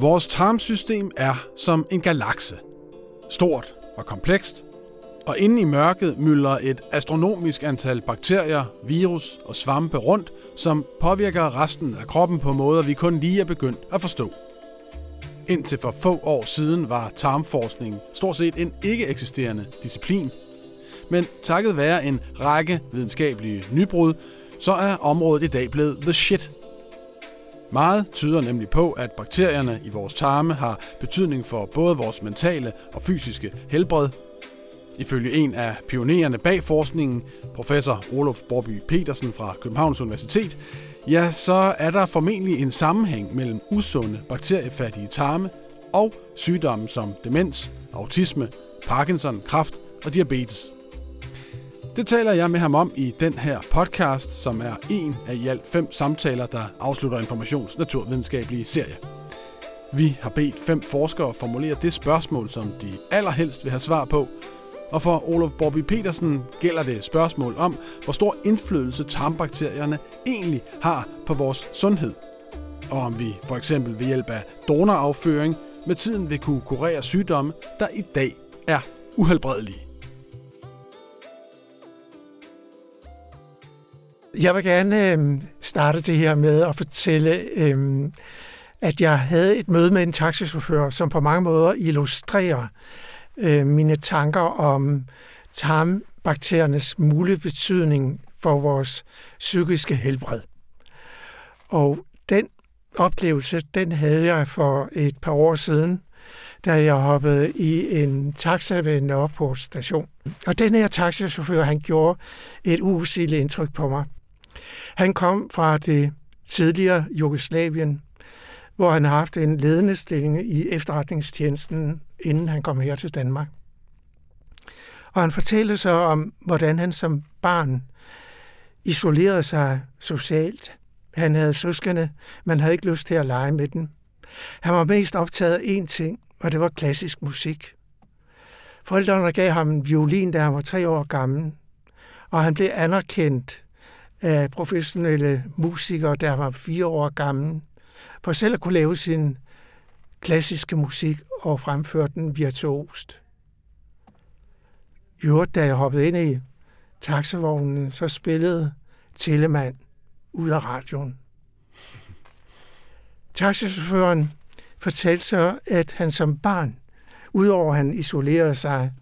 Vores tarmsystem er som en galakse. Stort og komplekst, og inde i mørket mylder et astronomisk antal bakterier, virus og svampe rundt, som påvirker resten af kroppen på måder, vi kun lige er begyndt at forstå. Indtil for få år siden var tarmforskning stort set en ikke eksisterende disciplin. Men takket være en række videnskabelige nybrud, så er området i dag blevet the shit meget tyder nemlig på, at bakterierne i vores tarme har betydning for både vores mentale og fysiske helbred. Ifølge en af pionererne bag forskningen, professor Olof Borby Petersen fra Københavns Universitet, ja, så er der formentlig en sammenhæng mellem usunde bakteriefattige tarme og sygdomme som demens, autisme, Parkinson, kræft og diabetes. Det taler jeg med ham om i den her podcast, som er en af i alt fem samtaler, der afslutter Informations naturvidenskabelige serie. Vi har bedt fem forskere formulere det spørgsmål, som de allerhelst vil have svar på, og for Olof Bobby Petersen gælder det spørgsmål om, hvor stor indflydelse tarmbakterierne egentlig har på vores sundhed. Og om vi for eksempel ved hjælp af donorafføring med tiden vil kunne kurere sygdomme, der i dag er uhelbredelige. Jeg vil gerne øh, starte det her med at fortælle, øh, at jeg havde et møde med en taxichauffør, som på mange måder illustrerer øh, mine tanker om tarmbakteriernes mulige betydning for vores psykiske helbred. Og den oplevelse, den havde jeg for et par år siden, da jeg hoppede i en taxa ved Nørreport station. Og den her taxichauffør, han gjorde et usigeligt indtryk på mig. Han kom fra det tidligere Jugoslavien, hvor han har haft en ledende stilling i efterretningstjenesten, inden han kom her til Danmark. Og han fortalte så om, hvordan han som barn isolerede sig socialt. Han havde søskende, men havde ikke lyst til at lege med dem. Han var mest optaget af én ting, og det var klassisk musik. Forældrene gav ham en violin, da han var tre år gammel, og han blev anerkendt af professionelle musikere, der var fire år gammel, for selv at kunne lave sin klassiske musik og fremføre den virtuost. Jo, da jeg hoppede ind i taxavognen, så spillede Telemann ud af radioen. Taxichaufføren fortalte så, at han som barn, udover at han isolerede sig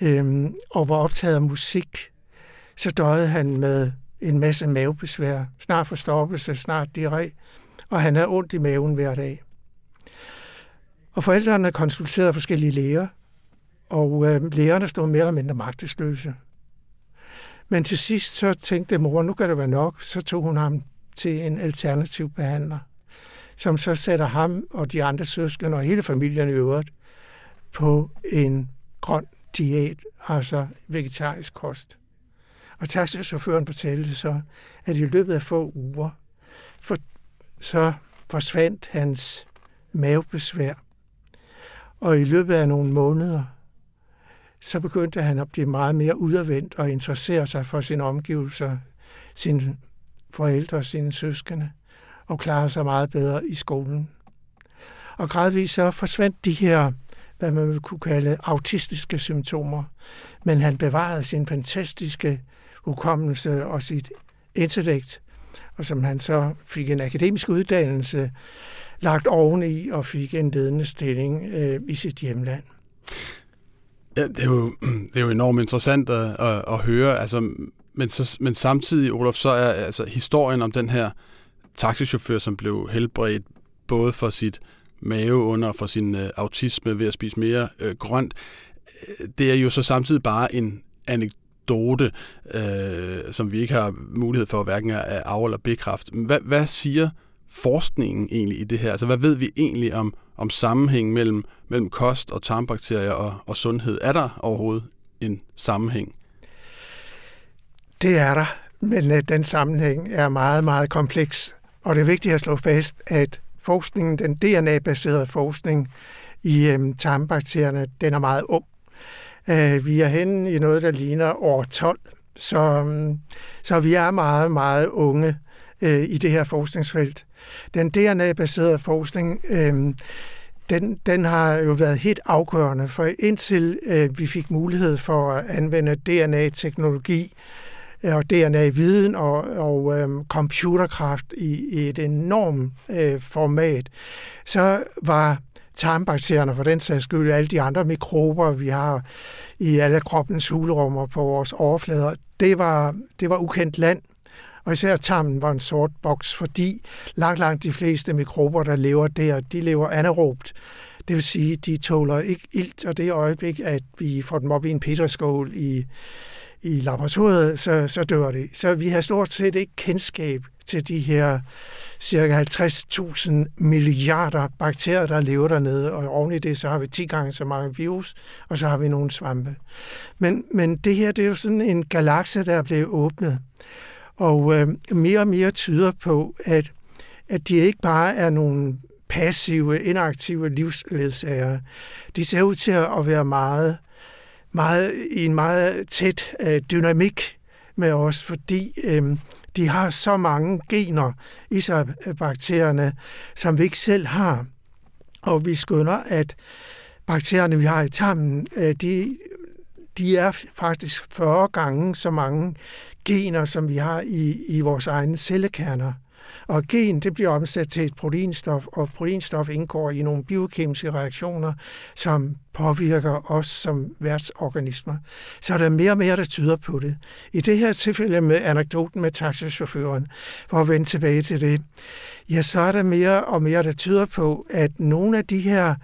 øhm, og var optaget af musik, så døjede han med en masse mavebesvær, snart forstoppelse, snart diarré, og han havde ondt i maven hver dag. Og forældrene konsulterede forskellige læger, og øh, lægerne stod mere eller mindre magtesløse. Men til sidst så tænkte mor, nu kan det være nok, så tog hun ham til en alternativ behandler, som så sætter ham og de andre søskende og hele familien i øvrigt på en grøn diæt, altså vegetarisk kost. Og taxichaufføren fortalte så, at i løbet af få uger, for, så forsvandt hans mavebesvær. Og i løbet af nogle måneder, så begyndte han at blive meget mere udadvendt og interessere sig for sine omgivelser, sine forældre og sine søskende, og klare sig meget bedre i skolen. Og gradvist så forsvandt de her, hvad man vil kunne kalde autistiske symptomer, men han bevarede sin fantastiske hukommelse og sit intellekt, og som han så fik en akademisk uddannelse lagt oveni og fik en ledende stilling øh, i sit hjemland. Ja, det er jo, det er jo enormt interessant at, at, at høre, altså, men, så, men samtidig, Olof, så er altså, historien om den her taxichauffør, som blev helbredt både for sit mave under for sin øh, autisme ved at spise mere øh, grønt, øh, det er jo så samtidig bare en anekdote anekdote, øh, som vi ikke har mulighed for hverken at af eller bekræfte. Hvad, hvad siger forskningen egentlig i det her? Altså, hvad ved vi egentlig om, om sammenhæng mellem, mellem kost og tarmbakterier og, og sundhed? Er der overhovedet en sammenhæng? Det er der, men øh, den sammenhæng er meget, meget kompleks. Og det er vigtigt at slå fast, at forskningen, den DNA-baserede forskning i øhm, tarmbakterierne, den er meget ung. Øh, vi er henne i noget, der ligner år 12, så, mm, så vi er meget, meget unge øh, i det her forskningsfelt. den DNA-baserede forskning, øh, den, den har jo været helt afgørende, for indtil øh, vi fik mulighed for at anvende DNA-teknologi øh, og DNA-viden og, og øh, computerkraft i, i et enormt øh, format, så var tarmbakterierne for den sags skyld, alle de andre mikrober, vi har i alle kroppens hulrummer på vores overflader, det var, det var ukendt land. Og især tarmen var en sort boks, fordi langt, langt de fleste mikrober, der lever der, de lever anaerobt. Det vil sige, de tåler ikke ilt, og det øjeblik, at vi får dem op i en peterskål i, i laboratoriet, så, så dør de. Så vi har stort set ikke kendskab til de her cirka 50.000 milliarder bakterier, der lever dernede, og oven i det, så har vi 10 gange så mange virus, og så har vi nogle svampe. Men, men det her, det er jo sådan en galakse, der er blevet åbnet. Og øh, mere og mere tyder på, at, at de ikke bare er nogle passive, inaktive livsledsager. De ser ud til at være meget, meget i en meget tæt øh, dynamik med os, fordi øh, de har så mange gener i sig, øh, bakterierne, som vi ikke selv har. Og vi skønner, at bakterierne, vi har i tarmen, øh, de, de er faktisk 40 gange så mange gener, som vi har i, i vores egne cellekerner. Og gen det bliver omsat til et proteinstof, og proteinstof indgår i nogle biokemiske reaktioner, som påvirker os som værtsorganismer. Så er der mere og mere, der tyder på det. I det her tilfælde med anekdoten med taxichaufføren, for at vende tilbage til det, ja, så er der mere og mere, der tyder på, at nogle af de her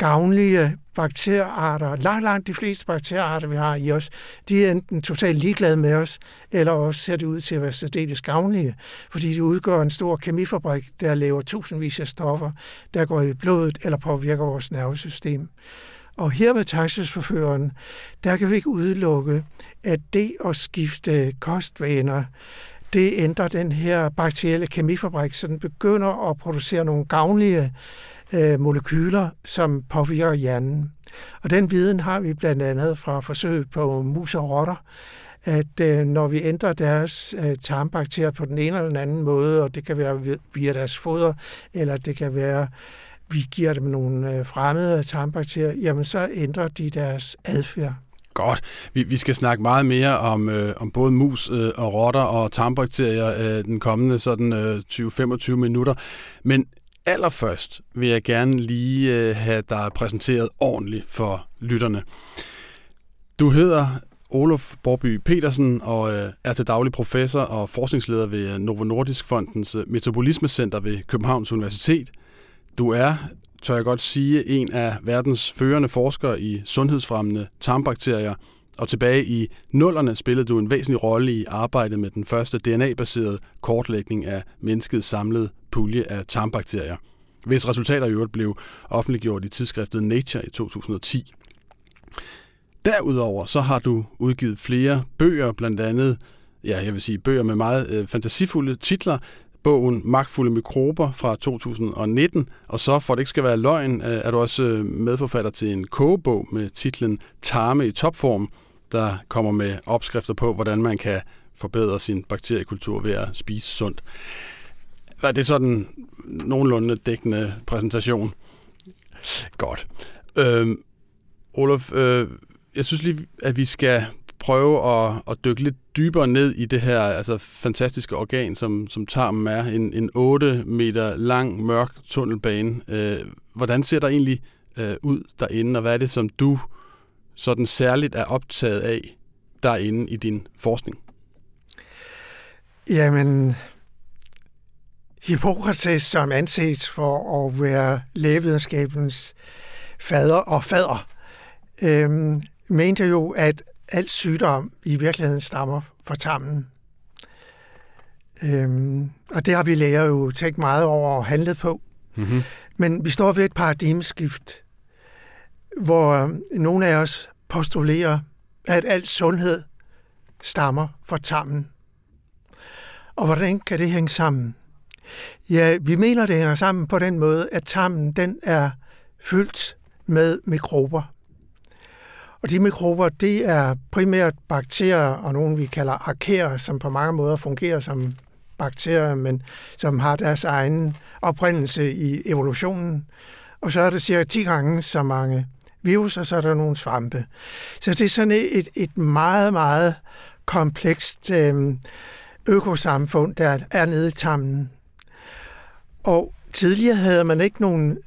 gavnlige bakteriearter, langt, langt de fleste bakteriearter, vi har i os, de er enten totalt ligeglade med os, eller også ser det ud til at være særdeles gavnlige, fordi de udgør en stor kemifabrik, der laver tusindvis af stoffer, der går i blodet eller påvirker vores nervesystem. Og her med taxisforføreren, der kan vi ikke udelukke, at det at skifte kostvaner, det ændrer den her bakterielle kemifabrik, så den begynder at producere nogle gavnlige øh, molekyler, som påvirker hjernen. Og den viden har vi blandt andet fra forsøg på mus og rotter, at øh, når vi ændrer deres øh, tarmbakterier på den ene eller den anden måde, og det kan være via deres foder, eller det kan være, vi giver dem nogle øh, fremmede tarmbakterier, jamen så ændrer de deres adfærd. Godt. Vi, vi skal snakke meget mere om, øh, om både mus øh, og rotter og tarmbakterier øh, den kommende sådan øh, 20-25 minutter. Men allerførst vil jeg gerne lige øh, have dig præsenteret ordentligt for lytterne. Du hedder Olof Borby Petersen og øh, er til daglig professor og forskningsleder ved øh, Novo Nordisk Fondens Metabolismecenter ved Københavns Universitet. Du er, tør jeg godt sige, en af verdens førende forskere i sundhedsfremmende tarmbakterier, og tilbage i nullerne spillede du en væsentlig rolle i arbejdet med den første DNA-baserede kortlægning af menneskets samlede pulje af tarmbakterier, hvis resultater i øvrigt blev offentliggjort i tidsskriftet Nature i 2010. Derudover så har du udgivet flere bøger, blandt andet, ja, jeg vil sige bøger med meget øh, fantasifulde titler, bogen Magtfulde mikrober fra 2019, og så, for det ikke skal være løgn, øh, er du også øh, medforfatter til en kogebog med titlen Tarme i topform, der kommer med opskrifter på, hvordan man kan forbedre sin bakteriekultur ved at spise sundt. Var det sådan nogenlunde dækkende præsentation? Godt. Øhm, Olof, øh, jeg synes lige, at vi skal prøve at, at dykke lidt dybere ned i det her altså fantastiske organ, som, som tarmen er. En, en 8 meter lang, mørk tunnelbane. Øh, hvordan ser der egentlig øh, ud derinde, og hvad er det, som du sådan særligt er optaget af derinde i din forskning? Jamen, Hippokrates, som anses for at være lægevidenskabens fader og fader, øhm, mente jo, at alt sygdom i virkeligheden stammer fra tarmen. Øhm, og det har vi læger jo tænkt meget over og handlet på. Mm-hmm. Men vi står ved et paradigmeskift, hvor nogle af os postulerer, at al sundhed stammer fra tarmen. Og hvordan kan det hænge sammen? Ja, vi mener, det hænger sammen på den måde, at tarmen den er fyldt med mikrober. Og de mikrober, det er primært bakterier og nogle, vi kalder arkæer, som på mange måder fungerer som bakterier, men som har deres egen oprindelse i evolutionen. Og så er der cirka 10 gange så mange virus, og så er der nogle svampe. Så det er sådan et, et meget, meget komplekst øh, økosamfund, der er nede i tammen. Og tidligere havde man ikke nogen,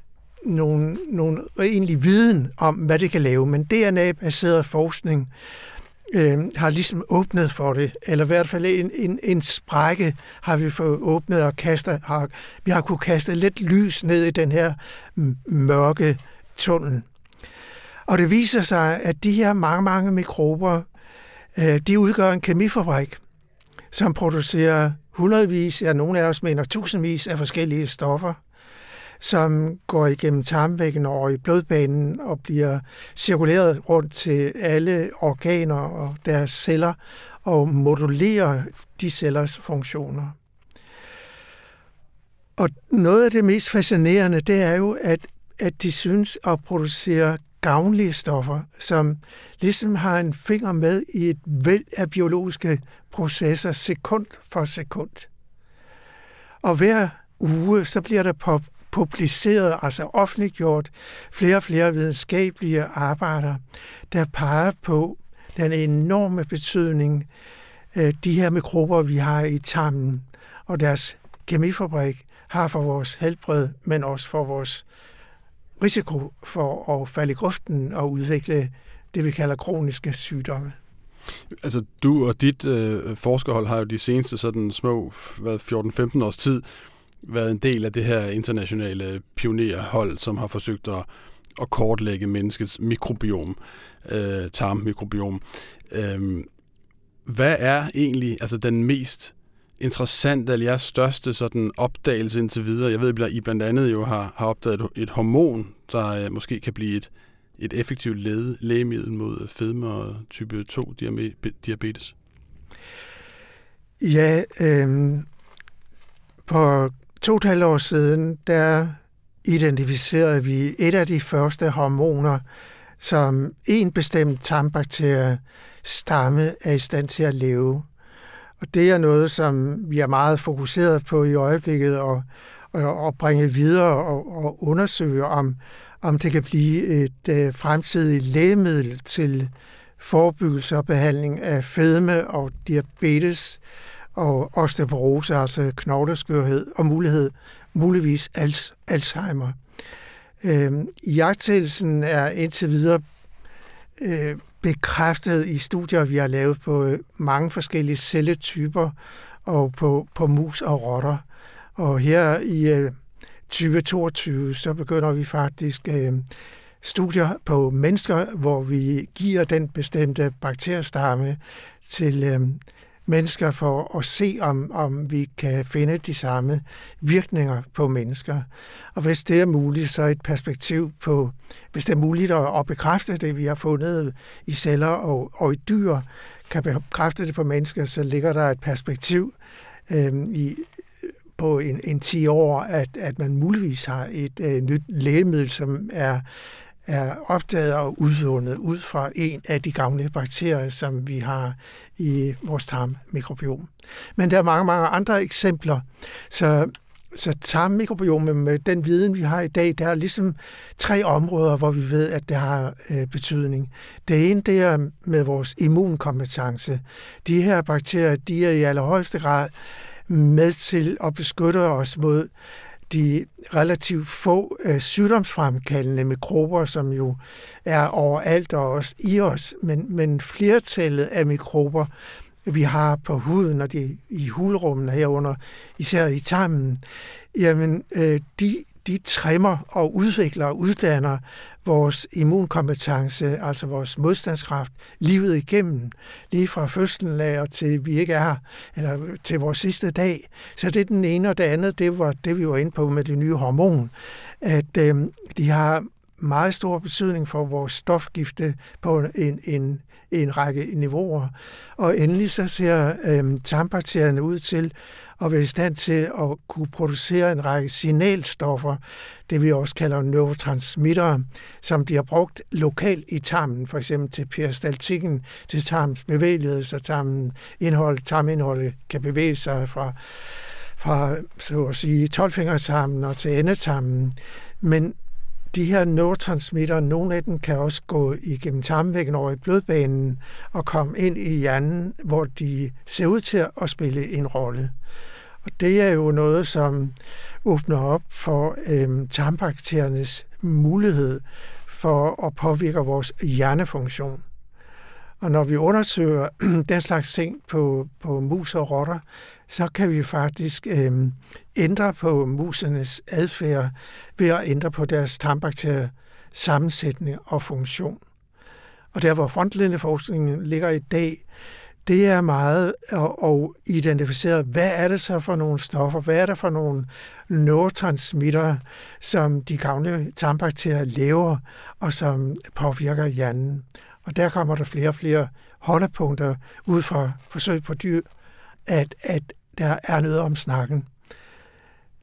nogen, nogen egentlig viden om, hvad det kan lave, men DNA-baseret forskning øh, har ligesom åbnet for det, eller i hvert fald en, en, en sprække har vi fået åbnet og kastet, har, vi har kunne kaste lidt lys ned i den her mørke tunnel. Og det viser sig, at de her mange, mange mikrober, øh, de udgør en kemifabrik, som producerer hundredvis, ja nogle af os mener tusindvis af forskellige stoffer, som går igennem tarmvæggen over i blodbanen og bliver cirkuleret rundt til alle organer og deres celler og modulerer de cellers funktioner. Og noget af det mest fascinerende, det er jo, at, at de synes at producere gavnlige stoffer, som ligesom har en finger med i et væld af biologiske processer sekund for sekund. Og hver uge, så bliver der publiceret, altså offentliggjort, flere og flere videnskabelige arbejder, der peger på den enorme betydning, øh, de her mikrober, vi har i tarmen, og deres kemifabrik har for vores helbred, men også for vores risiko for at falde i grøften og udvikle det, vi kalder kroniske sygdomme. Altså, du og dit øh, forskerhold har jo de seneste sådan små 14-15 års tid været en del af det her internationale pionerhold, som har forsøgt at, at kortlægge menneskets mikrobiom, øh, tarmmikrobiom. Øh, hvad er egentlig altså den mest interessant, eller jeres største sådan opdagelse indtil videre? Jeg ved, at I blandt andet jo har, har opdaget et, et hormon, der øh, måske kan blive et, et effektivt led, lægemiddel mod fedme og type 2 diabetes. Ja, øh, på to og år siden, der identificerede vi et af de første hormoner, som en bestemt tarmbakterie stamme er i stand til at leve. Og det er noget, som vi er meget fokuseret på i øjeblikket, og, og, og bringe videre og, og undersøge, om, om det kan blive et øh, fremtidigt lægemiddel til forebyggelse og behandling af fedme og diabetes og osteoporose, altså knogleskørhed og mulighed, muligvis Alzheimer. Øh, jagttagelsen er indtil videre øh, bekræftet i studier, vi har lavet på øh, mange forskellige celletyper og på, på mus og rotter. Og her i øh, 2022, så begynder vi faktisk øh, studier på mennesker, hvor vi giver den bestemte bakteriestamme til øh, mennesker for at se, om, om vi kan finde de samme virkninger på mennesker. Og hvis det er muligt, så et perspektiv på, hvis det er muligt at, at bekræfte det, vi har fundet i celler og, og i dyr, kan bekræfte det på mennesker, så ligger der et perspektiv øh, i, på en, en 10 år, at, at man muligvis har et øh, nyt lægemiddel, som er er opdaget og udvundet ud fra en af de gamle bakterier, som vi har i vores tarmmikrobiom. Men der er mange, mange andre eksempler. Så, så tarmmikrobiomet med den viden, vi har i dag, der er ligesom tre områder, hvor vi ved, at det har øh, betydning. Det ene, det er med vores immunkompetence. De her bakterier, de er i allerhøjeste grad med til at beskytte os mod de relativt få øh, sygdomsfremkaldende mikrober, som jo er overalt og også i os, men, men flertallet af mikrober, vi har på huden og de, i hulrummene herunder, især i tarmen, jamen øh, de, de trimmer og udvikler og uddanner vores immunkompetence, altså vores modstandskraft, livet igennem, lige fra fødslen af og til vi ikke er her, eller til vores sidste dag. Så det er den ene, og det andet, det var det, vi var inde på med det nye hormon, at øh, de har meget stor betydning for vores stofgifte på en, en, en række niveauer. Og endelig så ser øh, tarmbakterierne ud til at være i stand til at kunne producere en række signalstoffer, det vi også kalder neurotransmittere, som bliver brugt lokalt i tarmen, for eksempel til peristaltikken, til tarmens bevægelighed, så tarmen indhold, tarmindholdet kan bevæge sig fra fra så at sige 12 og til endetarmen. Men de her neurotransmitter, nogle af dem kan også gå igennem tarmvæggen over i blodbanen og komme ind i hjernen, hvor de ser ud til at spille en rolle. Og det er jo noget, som åbner op for øh, tarmbakteriernes mulighed for at påvirke vores hjernefunktion. Og når vi undersøger den slags ting på, på mus og rotter, så kan vi faktisk øh, ændre på musernes adfærd ved at ændre på deres tarmbakterier sammensætning og funktion. Og der, hvor frontlinjeforskningen ligger i dag, det er meget at, at identificere, hvad er det så for nogle stoffer, hvad er det for nogle neurotransmitter, som de gavne tarmbakterier lever, og som påvirker hjernen. Og der kommer der flere og flere holdepunkter ud fra forsøg på dyr, at, at der er noget om snakken.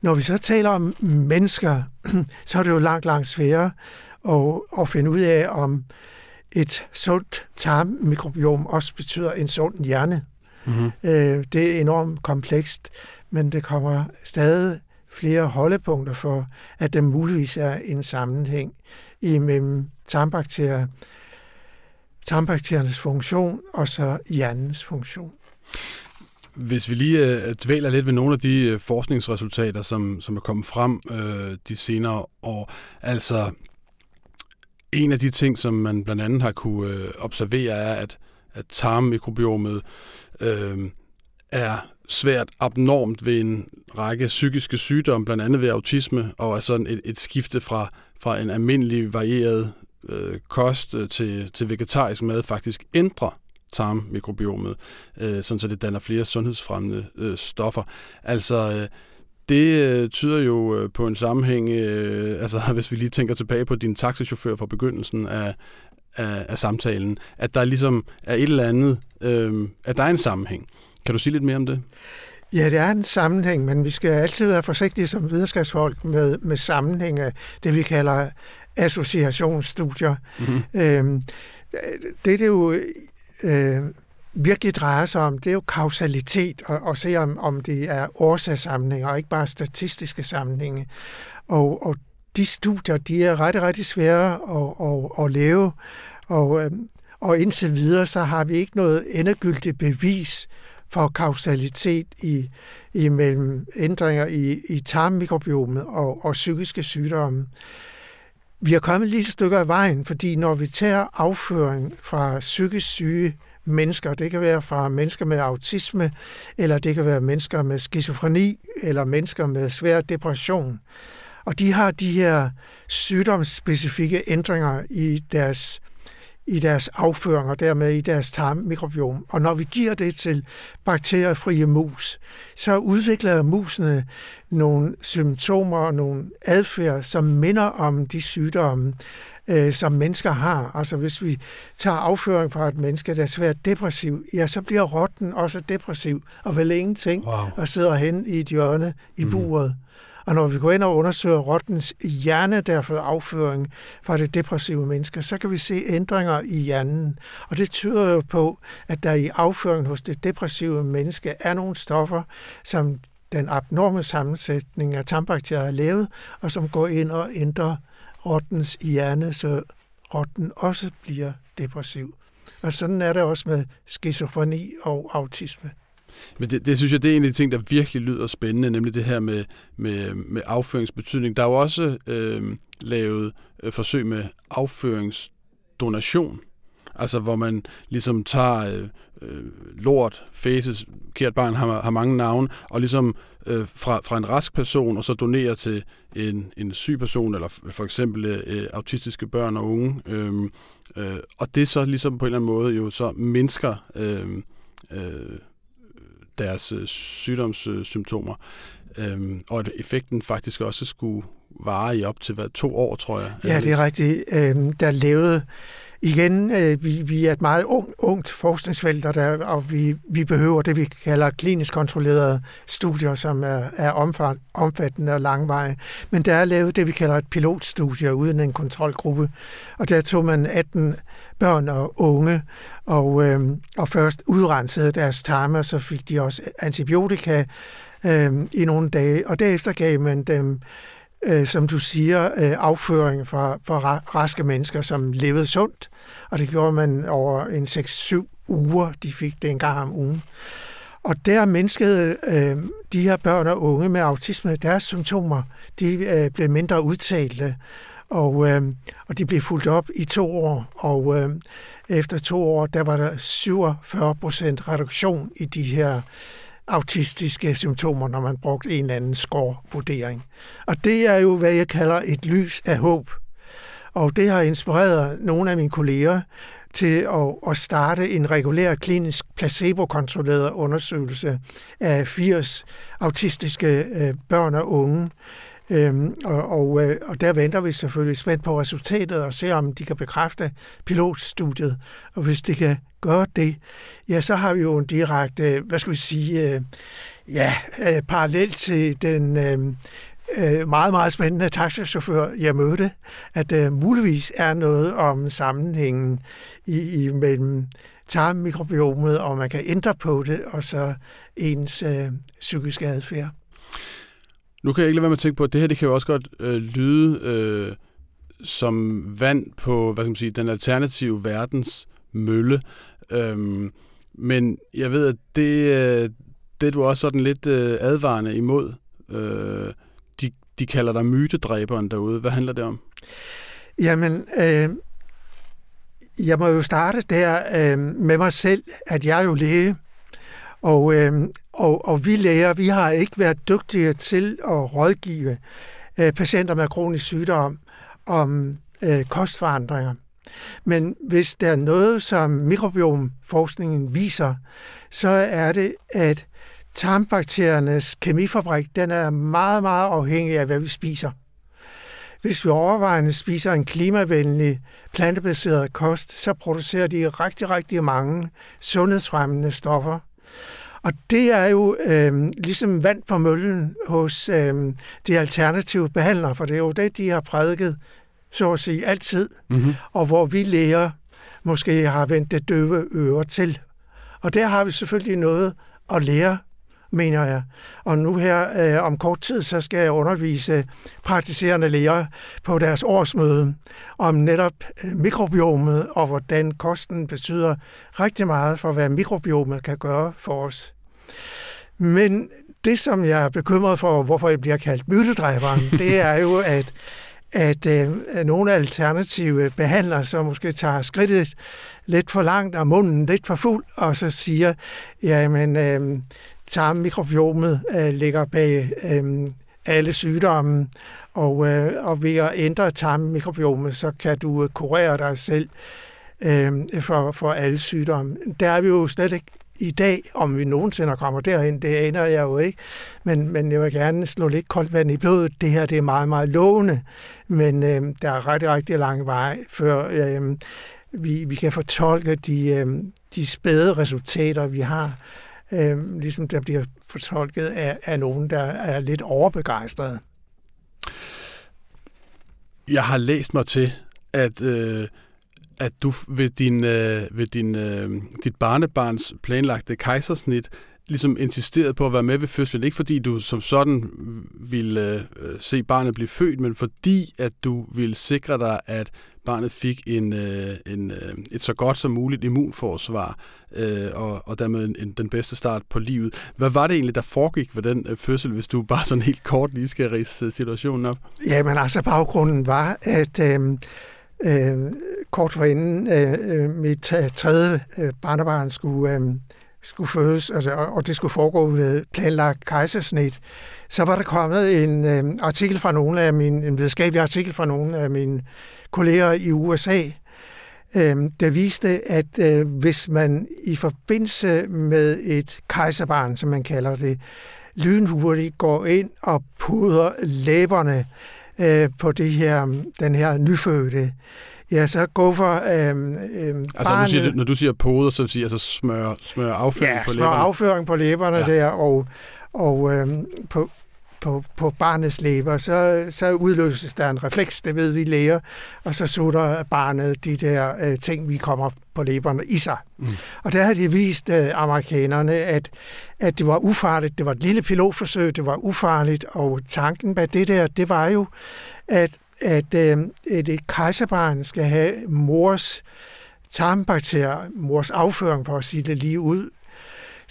Når vi så taler om mennesker, så er det jo langt, langt sværere at, at finde ud af, om et sundt tarmmikrobiom også betyder en sund hjerne. Mm-hmm. Det er enormt komplekst, men det kommer stadig flere holdepunkter for, at der muligvis er en sammenhæng imellem tarmbakterier, tarmbakteriernes funktion og så hjernens funktion. Hvis vi lige øh, dvæler lidt ved nogle af de øh, forskningsresultater, som, som er kommet frem øh, de senere år, altså en af de ting, som man blandt andet har kunne øh, observere, er, at, at tarmmikrobiomet øh, er svært abnormt ved en række psykiske sygdomme, blandt andet ved autisme, og er sådan et, et skifte fra, fra en almindelig varieret øh, kost øh, til, til vegetarisk mad faktisk ændrer tarmmikrobiomet, øh, sådan så det danner flere sundhedsfremmende øh, stoffer. Altså, øh, det øh, tyder jo øh, på en sammenhæng, øh, altså hvis vi lige tænker tilbage på din taxichauffør fra begyndelsen af, af, af samtalen, at der ligesom er et eller andet, øh, at der er en sammenhæng. Kan du sige lidt mere om det? Ja, det er en sammenhæng, men vi skal altid være forsigtige som videnskabsfolk med, med sammenhæng af det, vi kalder associationsstudier. Mm-hmm. Øhm, det, det jo øh, virkelig drejer sig om, det er jo kausalitet, og, og se om, om det er årsagssammenhænge, og ikke bare statistiske sammenhænge. Og, og de studier, de er ret, ret svære at, at, at lave, og, øh, og indtil videre, så har vi ikke noget endegyldigt bevis for kausalitet i, imellem ændringer i, i tarmmikrobiomet og, og psykiske sygdomme. Vi er kommet lige så stykker af vejen, fordi når vi tager afføring fra psykisk syge mennesker, det kan være fra mennesker med autisme, eller det kan være mennesker med skizofreni, eller mennesker med svær depression, og de har de her sygdomsspecifikke ændringer i deres i deres afføring og dermed i deres tarmmikrobiom. Og når vi giver det til bakteriefrie mus, så udvikler musene nogle symptomer og nogle adfærd, som minder om de sygdomme, øh, som mennesker har. Altså hvis vi tager afføring fra et menneske, der er svært depressiv, ja, så bliver rotten også depressiv og vel ingenting wow. og sidder hen i et hjørne i mm. buret. Og når vi går ind og undersøger rottens hjerne, der afføring fra det depressive menneske, så kan vi se ændringer i hjernen. Og det tyder jo på, at der i afføringen hos det depressive menneske er nogle stoffer, som den abnorme sammensætning af tarmbakterier har lavet, og som går ind og ændrer rottens hjerne, så rotten også bliver depressiv. Og sådan er det også med skizofreni og autisme. Men det, det synes jeg, det er en af de ting, der virkelig lyder spændende, nemlig det her med, med, med afføringsbetydning. Der er jo også øh, lavet øh, forsøg med afføringsdonation, altså hvor man ligesom tager øh, øh, lort, fæses, kært barn har, har mange navne, og ligesom øh, fra, fra en rask person, og så donerer til en, en syg person, eller for eksempel øh, øh, autistiske børn og unge. Øh, øh, og det så ligesom på en eller anden måde jo så mindsker øhm, øh, øh, deres øh, sygdomssymptomer. Øhm, og at effekten faktisk også skulle vare i op til hvad, to år, tror jeg. Ja, det er rigtigt. Øhm, der lavede igen, øh, vi, vi er et meget ung, ungt forskningsfelt, og, der, og vi, vi behøver det, vi kalder klinisk kontrollerede studier, som er, er omfat, omfattende og langveje. Men der er lavet det, vi kalder et pilotstudie uden en kontrolgruppe, og der tog man 18 børn og unge, og, øh, og først udrensede deres tarme, så fik de også antibiotika øh, i nogle dage, og derefter gav man dem øh, som du siger, øh, afføring fra, fra raske mennesker, som levede sundt. Og det gjorde man over en 6-7 uger. De fik det en gang om ugen. Og der menneskede øh, de her børn og unge med autisme, deres symptomer, de øh, blev mindre udtalte, og, øh, og de blev fuldt op i to år. Og øh, efter to år, der var der 47 procent reduktion i de her autistiske symptomer, når man brugte en eller anden score-vurdering. Og det er jo, hvad jeg kalder et lys af håb. Og det har inspireret nogle af mine kolleger til at, at starte en regulær klinisk placebo-kontrolleret undersøgelse af 80 autistiske øh, børn og unge, Øhm, og, og, øh, og der venter vi selvfølgelig spændt på resultatet og ser, om de kan bekræfte pilotstudiet. Og hvis de kan gøre det, ja, så har vi jo en direkte, øh, hvad skal vi sige, øh, ja, øh, parallelt til den øh, øh, meget, meget spændende taxachauffør, jeg mødte, at der muligvis er noget om sammenhængen i, i mellem tarmmikrobiomet, og man kan ændre på det, og så ens øh, psykiske adfærd. Nu kan jeg ikke lade være med at tænke på, at det her det kan jo også godt øh, lyde øh, som vand på hvad skal man sige, den alternative verdens mølle. Øhm, men jeg ved, at det, øh, det er du også sådan lidt øh, advarende imod. Øh, de, de kalder dig mytedræberen derude. Hvad handler det om? Jamen, øh, jeg må jo starte der øh, med mig selv, at jeg er jo læge. Og, øh, og, og vi læger, vi har ikke været dygtige til at rådgive øh, patienter med kronisk sygdom om øh, kostforandringer. Men hvis der er noget, som mikrobiomforskningen viser, så er det, at tarmbakteriernes kemifabrik, den er meget, meget afhængig af, hvad vi spiser. Hvis vi overvejende spiser en klimavenlig, plantebaseret kost, så producerer de rigtig, rigtig mange sundhedsfremmende stoffer, og det er jo øh, ligesom vand på møllen hos øh, de alternative behandlere, for det er jo det, de har prædiket, så at sige, altid. Mm-hmm. Og hvor vi læger måske har vendt det døve øre til. Og der har vi selvfølgelig noget at lære, mener jeg. Og nu her øh, om kort tid, så skal jeg undervise praktiserende læger på deres årsmøde om netop øh, mikrobiomet og hvordan kosten betyder rigtig meget for, hvad mikrobiomet kan gøre for os. Men det, som jeg er bekymret for, hvorfor jeg bliver kaldt mytedrejeren, det er jo, at at øh, nogle alternative behandlere, så måske tager skridtet lidt for langt og munden lidt for fuld, og så siger, jamen, øh, tarmmikrobiomet øh, ligger bag øh, alle sygdomme, og, øh, og ved at ændre tarmmikrobiomet, så kan du øh, kurere dig selv øh, for, for alle sygdomme. Der er vi jo slet ikke i dag, om vi nogensinde kommer derhen, det aner jeg jo ikke. Men, men jeg vil gerne slå lidt koldt vand i blodet. Det her det er meget, meget lovende, men øh, der er rigtig, rigtig lang vej, før øh, vi, vi kan fortolke de, øh, de spæde resultater, vi har øh, ligesom der bliver fortolket af, af nogen, der er lidt overbegejstrede. Jeg har læst mig til, at, øh, at du ved, din, øh, ved din, øh, dit barnebarns planlagte kejsersnit ligesom insisteret på at være med ved fødslen. Ikke fordi du som sådan ville øh, se barnet blive født, men fordi at du ville sikre dig, at barnet fik en, øh, en, øh, et så godt som muligt immunforsvar, øh, og, og dermed en, en, den bedste start på livet. Hvad var det egentlig, der foregik ved den øh, fødsel, hvis du bare sådan helt kort lige skal rise øh, situationen op? Jamen altså, baggrunden var, at øh, øh, kort forinden øh, øh mit øh, tredje øh, barnebarn skulle... Øh, skulle fødes, altså, og det skulle foregå ved planlagt kejsersnit, så var der kommet en øh, artikel fra nogle af mine, en videnskabelig artikel fra nogle af mine kolleger i USA, øh, der viste, at øh, hvis man i forbindelse med et kejserbarn, som man kalder det, lynhurtigt går ind og puder læberne øh, på det her, den her nyfødte, Ja, så gå for... Øhm, øhm, altså, barnet, du siger, når du siger pode, så vil sige altså smør, smør afføring ja, på læberne? Ja, afføring på læberne ja. der, og, og øhm, på, på, på barnets læber, så, så udløses der en refleks, det ved vi læger, og så sutter barnet de der øh, ting, vi kommer på læberne i sig. Mm. Og der har de vist øh, amerikanerne, at, at det var ufarligt. Det var et lille pilotforsøg, det var ufarligt, og tanken bag det der, det var jo, at, at øh, et kejserbarn skal have mors tarmbakterier, mors afføring, for at sige det lige ud,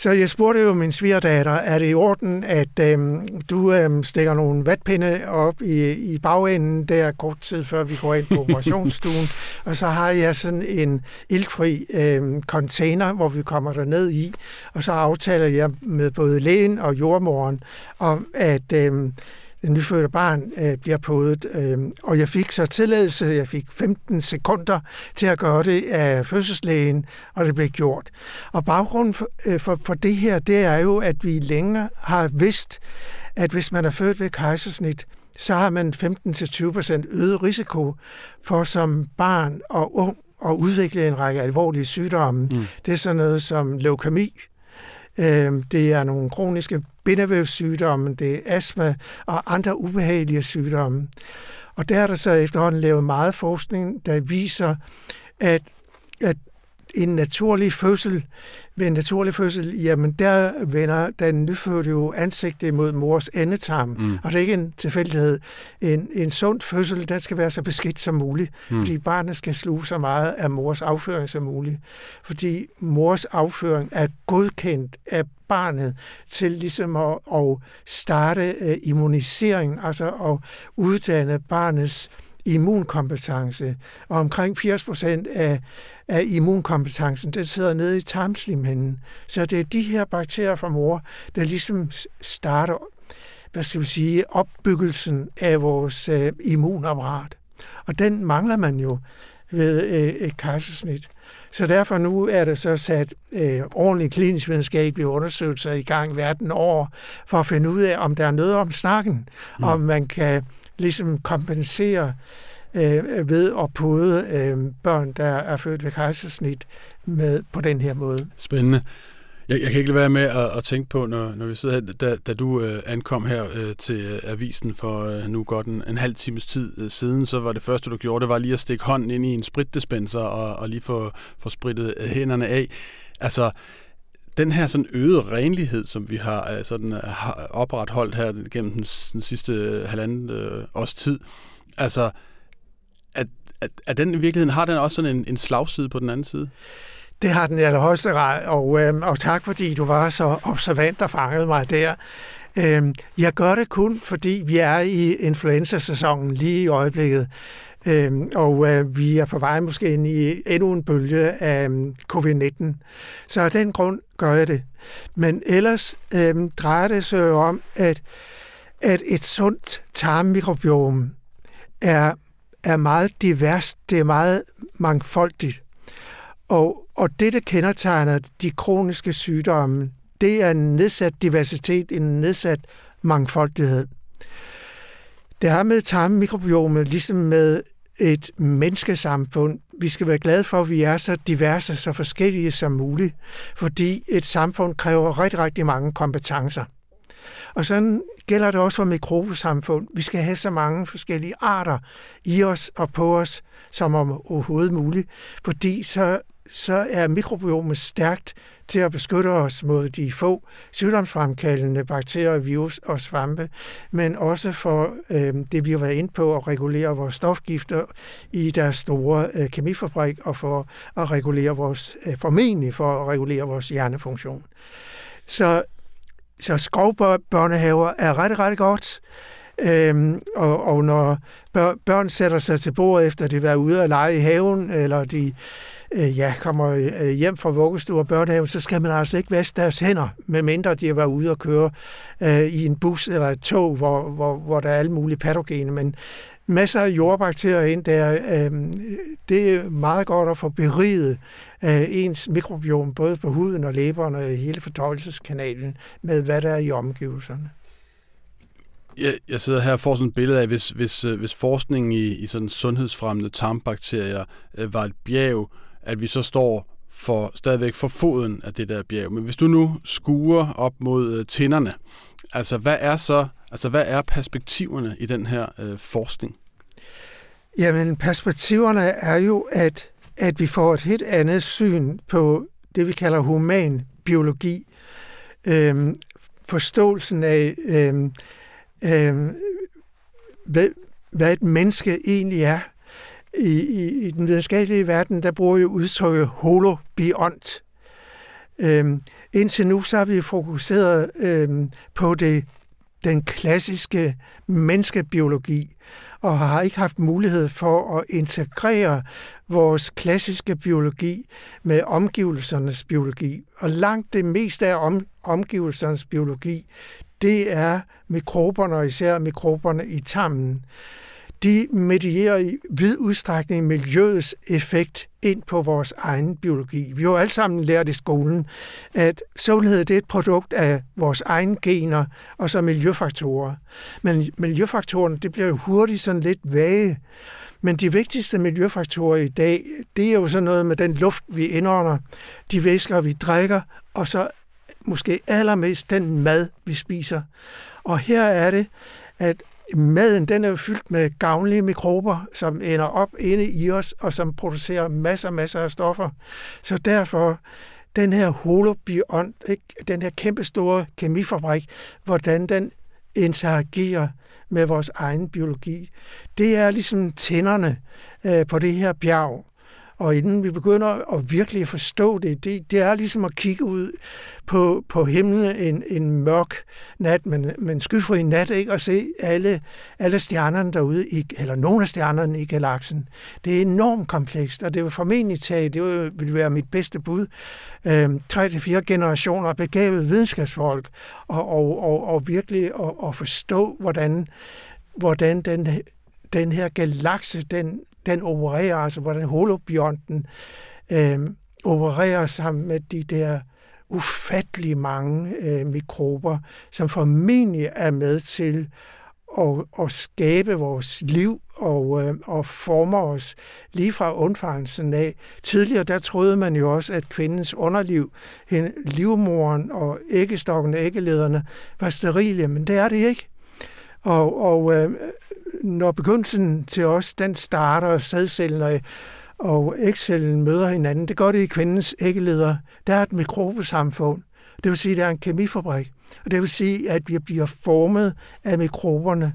så jeg spurgte jo min svigerdatter, er det i orden, at øhm, du øhm, stikker nogle vatpinde op i, i bagenden der kort tid før vi går ind på operationsstuen, og så har jeg sådan en iltfri øhm, container, hvor vi kommer der ned i, og så aftaler jeg med både lægen og jordmoren om, at øhm, den nyfødte barn øh, bliver podet. Øh, og jeg fik så tilladelse, jeg fik 15 sekunder til at gøre det af fødselslægen, og det blev gjort. Og baggrunden for, øh, for, for det her, det er jo, at vi længere har vidst, at hvis man er født ved kejsersnit, så har man 15-20% øget risiko for som barn og ung at udvikle en række alvorlige sygdomme. Mm. Det er sådan noget som leukemi, Øhm, det er nogle kroniske bindevævssygdomme, det er astma og andre ubehagelige sygdomme. Og der er der så efterhånden lavet meget forskning, der viser, at, at en naturlig fødsel, ved en naturlig fødsel, jamen der vender den nyfødte jo ansigtet mod mors endetarm. Mm. Og det er ikke en tilfældighed. En, en sund fødsel, den skal være så beskidt som muligt, mm. fordi barnet skal sluge så meget af mors afføring som muligt. Fordi mors afføring er godkendt af barnet til ligesom at, at starte uh, immunisering, altså at uddanne barnets immunkompetence. Og omkring 80 procent af, af immunkompetencen, den sidder nede i tarmslimhinden. Så det er de her bakterier fra mor, der ligesom starter hvad skal vi sige, opbyggelsen af vores øh, immunapparat. Og den mangler man jo ved øh, et kejsersnit. Så derfor nu er der så sat øh, ordentlige klinisk videnskabelige undersøgelser i gang verden over, for at finde ud af, om der er noget om snakken, mm. om man kan ligesom kompensere øh, ved at pode øh, børn, der er født ved kejsersnit med på den her måde. Spændende. Jeg, jeg kan ikke lade være med at, at tænke på, når, når vi sidder her, da, da du øh, ankom her øh, til øh, avisen for øh, nu godt en, en halv times tid øh, siden, så var det første, du gjorde, det var lige at stikke hånden ind i en spritdispenser og, og lige få, få spritet øh, hænderne af. Altså, den her sådan øgede renlighed, som vi har, øh, sådan, øh, har opretholdt her gennem den, den sidste øh, halvanden øh, års tid, altså, at, at, at den i virkeligheden, har den også sådan en, en slagside på den anden side? Det har den i allerhøjeste grad, og, øh, og tak fordi du var så observant og fangede mig der. Øh, jeg gør det kun, fordi vi er i influenza-sæsonen lige i øjeblikket. Øhm, og øh, vi er på vej måske ind i endnu en bølge af øhm, covid-19. Så af den grund gør jeg det. Men ellers øh, drejer det sig jo om, at, at et sundt tarmmikrobiom er, er meget divers, det er meget mangfoldigt. Og, og det, der kendetegner de kroniske sygdomme, det er en nedsat diversitet, en nedsat mangfoldighed. Det er med tarmmikrobiomet, ligesom med et menneskesamfund. Vi skal være glade for, at vi er så diverse, så forskellige som muligt, fordi et samfund kræver rigtig, rigtig mange kompetencer. Og sådan gælder det også for mikrobesamfund. Vi skal have så mange forskellige arter i os og på os, som om overhovedet muligt, fordi så, så er mikrobiomet stærkt til at beskytte os mod de få sygdomsfremkaldende bakterier, virus og svampe, men også for øh, det, vi har været inde på, at regulere vores stofgifter i deres store øh, kemifabrik, og for at regulere vores, øh, formentlig for at regulere vores hjernefunktion. Så, så skovbørnehaver er ret, ret godt. Øhm, og, og når børn sætter sig til bordet efter de har været ude og lege i haven, eller de øh, ja, kommer øh, hjem fra vuggestue og børnehave, så skal man altså ikke vaske deres hænder, medmindre de har været ude og køre øh, i en bus eller et tog, hvor, hvor, hvor der er alle mulige patogene. Men masser af jordbakterier ind der. Øh, det er meget godt at få beriget øh, ens mikrobiom, både på huden og læberne og hele fordøjelseskanalen, med hvad der er i omgivelserne. Jeg, jeg sidder her og får sådan et billede af, hvis, hvis, øh, hvis forskningen i, i sådan sundhedsfremmende tarmbakterier øh, var et bjerg, at vi så står for stadigvæk for foden af det der bjerg. Men hvis du nu skuer op mod øh, tænderne, altså hvad er så, altså hvad er perspektiverne i den her øh, forskning? Jamen perspektiverne er jo, at, at vi får et helt andet syn på det, vi kalder human biologi. Øhm, forståelsen af, øhm, øhm, hvad, hvad et menneske egentlig er. I, i, i den videnskabelige verden, der bruger vi udtrykket holobiont. Øhm, indtil nu så har vi fokuseret øhm, på det, den klassiske menneskebiologi, og har ikke haft mulighed for at integrere vores klassiske biologi med omgivelsernes biologi. Og langt det meste af om, omgivelsernes biologi, det er mikroberne, og især mikroberne i tarmen de medierer i vid udstrækning miljøets effekt ind på vores egen biologi. Vi har jo alle sammen lært i skolen, at sundhed det er et produkt af vores egne gener og så miljøfaktorer. Men miljøfaktorerne det bliver jo hurtigt sådan lidt vage. Men de vigtigste miljøfaktorer i dag, det er jo sådan noget med den luft, vi indånder, de væsker, vi drikker, og så måske allermest den mad, vi spiser. Og her er det, at maden den er jo fyldt med gavnlige mikrober, som ender op inde i os, og som producerer masser og masser af stoffer. Så derfor den her holobiont, ikke? den her kæmpestore kemifabrik, hvordan den interagerer med vores egen biologi. Det er ligesom tænderne øh, på det her bjerg. Og inden vi begynder at virkelig forstå det, det, det er ligesom at kigge ud på, på himlen en, en mørk nat, men, men skyfri nat, ikke? og se alle, alle stjernerne derude, i, eller nogle af stjernerne i galaksen. Det er enormt komplekst, og det vil formentlig tage, det vil være mit bedste bud, øh, tre til fire generationer begavet videnskabsfolk, og, og, og, og virkelig at, at forstå, hvordan, hvordan den, den her galakse, den den opererer, altså hvordan holobionten øh, opererer sammen med de der ufattelig mange øh, mikrober, som formentlig er med til at, at skabe vores liv og, øh, og forme os lige fra undfangelsen af. Tidligere der troede man jo også, at kvindens underliv, hende, livmoren og æggestokken og æggelederne var sterile, men det er det ikke. Og, og øh, når begyndelsen til os, den starter sædcellen og, og ægcellen møder hinanden, det gør det i kvindens æggeleder. Der er et mikrobesamfund. Det vil sige, at der er en kemifabrik. Og det vil sige, at vi bliver formet af mikroberne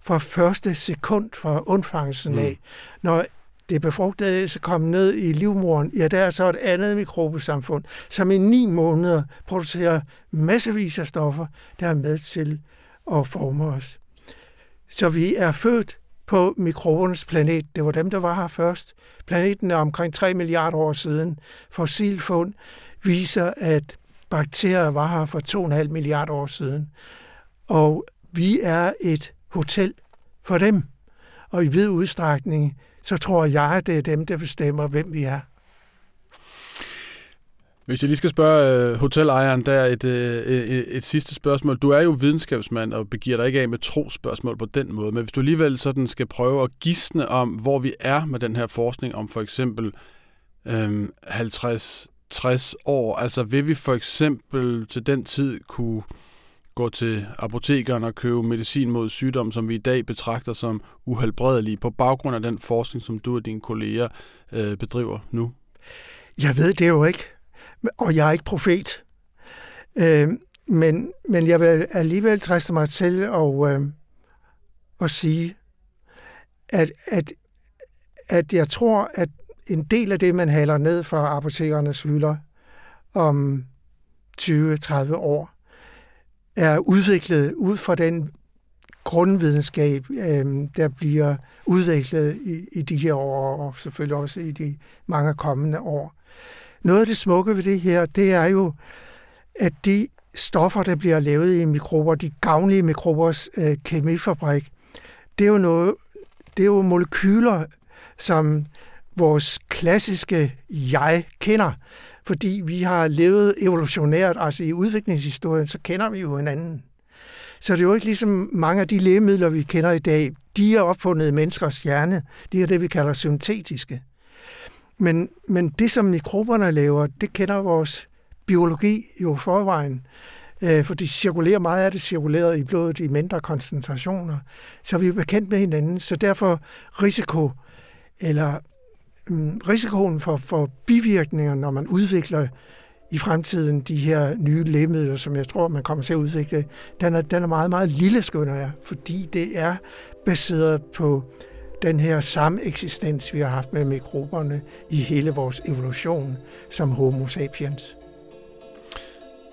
fra første sekund fra undfangelsen af. Mm. Når det befrugtede så kommer ned i livmoren, ja, der er så et andet mikrobesamfund, som i ni måneder producerer massevis af stoffer, der er med til at forme os. Så vi er født på mikrobernes planet. Det var dem, der var her først. Planeten er omkring 3 milliarder år siden. Fossilfund viser, at bakterier var her for 2,5 milliarder år siden. Og vi er et hotel for dem. Og i vid udstrækning, så tror jeg, det er dem, der bestemmer, hvem vi er. Hvis jeg lige skal spørge uh, hotelejeren der et, uh, et, et sidste spørgsmål. Du er jo videnskabsmand og begiver dig ikke af med trospørgsmål på den måde, men hvis du alligevel sådan skal prøve at gisne om, hvor vi er med den her forskning om for eksempel øhm, 50-60 år, altså vil vi for eksempel til den tid kunne gå til apotekeren og købe medicin mod sygdom, som vi i dag betragter som uhelbredelige, på baggrund af den forskning, som du og dine kolleger øh, bedriver nu? Jeg ved det jo ikke og jeg er ikke profet. Øh, men, men jeg vil alligevel træste mig til at, øh, at sige, at, at, at jeg tror, at en del af det, man haler ned fra apotekernes hylder om 20-30 år, er udviklet ud fra den grundvidenskab, øh, der bliver udviklet i, i de her år, og selvfølgelig også i de mange kommende år. Noget af det smukke ved det her, det er jo, at de stoffer, der bliver lavet i mikrober, de gavnlige mikrobers øh, kemifabrik, det er jo noget, det er jo molekyler, som vores klassiske jeg kender, fordi vi har levet evolutionært, altså i udviklingshistorien, så kender vi jo hinanden. Så det er jo ikke ligesom mange af de lægemidler, vi kender i dag, de er opfundet i menneskers hjerne. De er det, vi kalder syntetiske. Men, men det, som mikroberne laver, det kender vores biologi jo forvejen. Øh, for de cirkulerer meget af det cirkuleret i blodet i mindre koncentrationer. Så vi er bekendt med hinanden. Så derfor risiko, eller um, risikoen for, for bivirkninger, når man udvikler i fremtiden de her nye lægemidler, som jeg tror, man kommer til at udvikle, den er, den er meget, meget lille, skønner jeg, fordi det er baseret på den her samme eksistens, vi har haft med mikroberne i hele vores evolution som homo sapiens.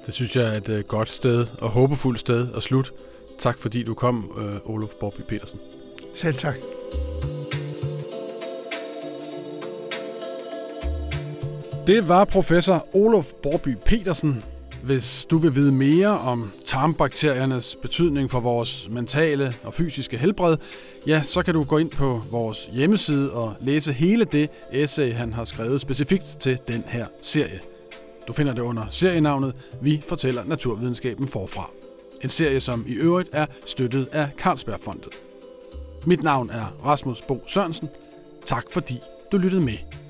Det synes jeg er et øh, godt sted og håbefuldt sted at slutte. Tak fordi du kom, uh, Olof Borby Petersen. Selv tak. Det var professor Olof Borby Petersen. Hvis du vil vide mere om tarmbakteriernes betydning for vores mentale og fysiske helbred, ja, så kan du gå ind på vores hjemmeside og læse hele det essay, han har skrevet specifikt til den her serie. Du finder det under serienavnet Vi fortæller naturvidenskaben forfra. En serie, som i øvrigt er støttet af Carlsbergfondet. Mit navn er Rasmus Bo Sørensen. Tak fordi du lyttede med.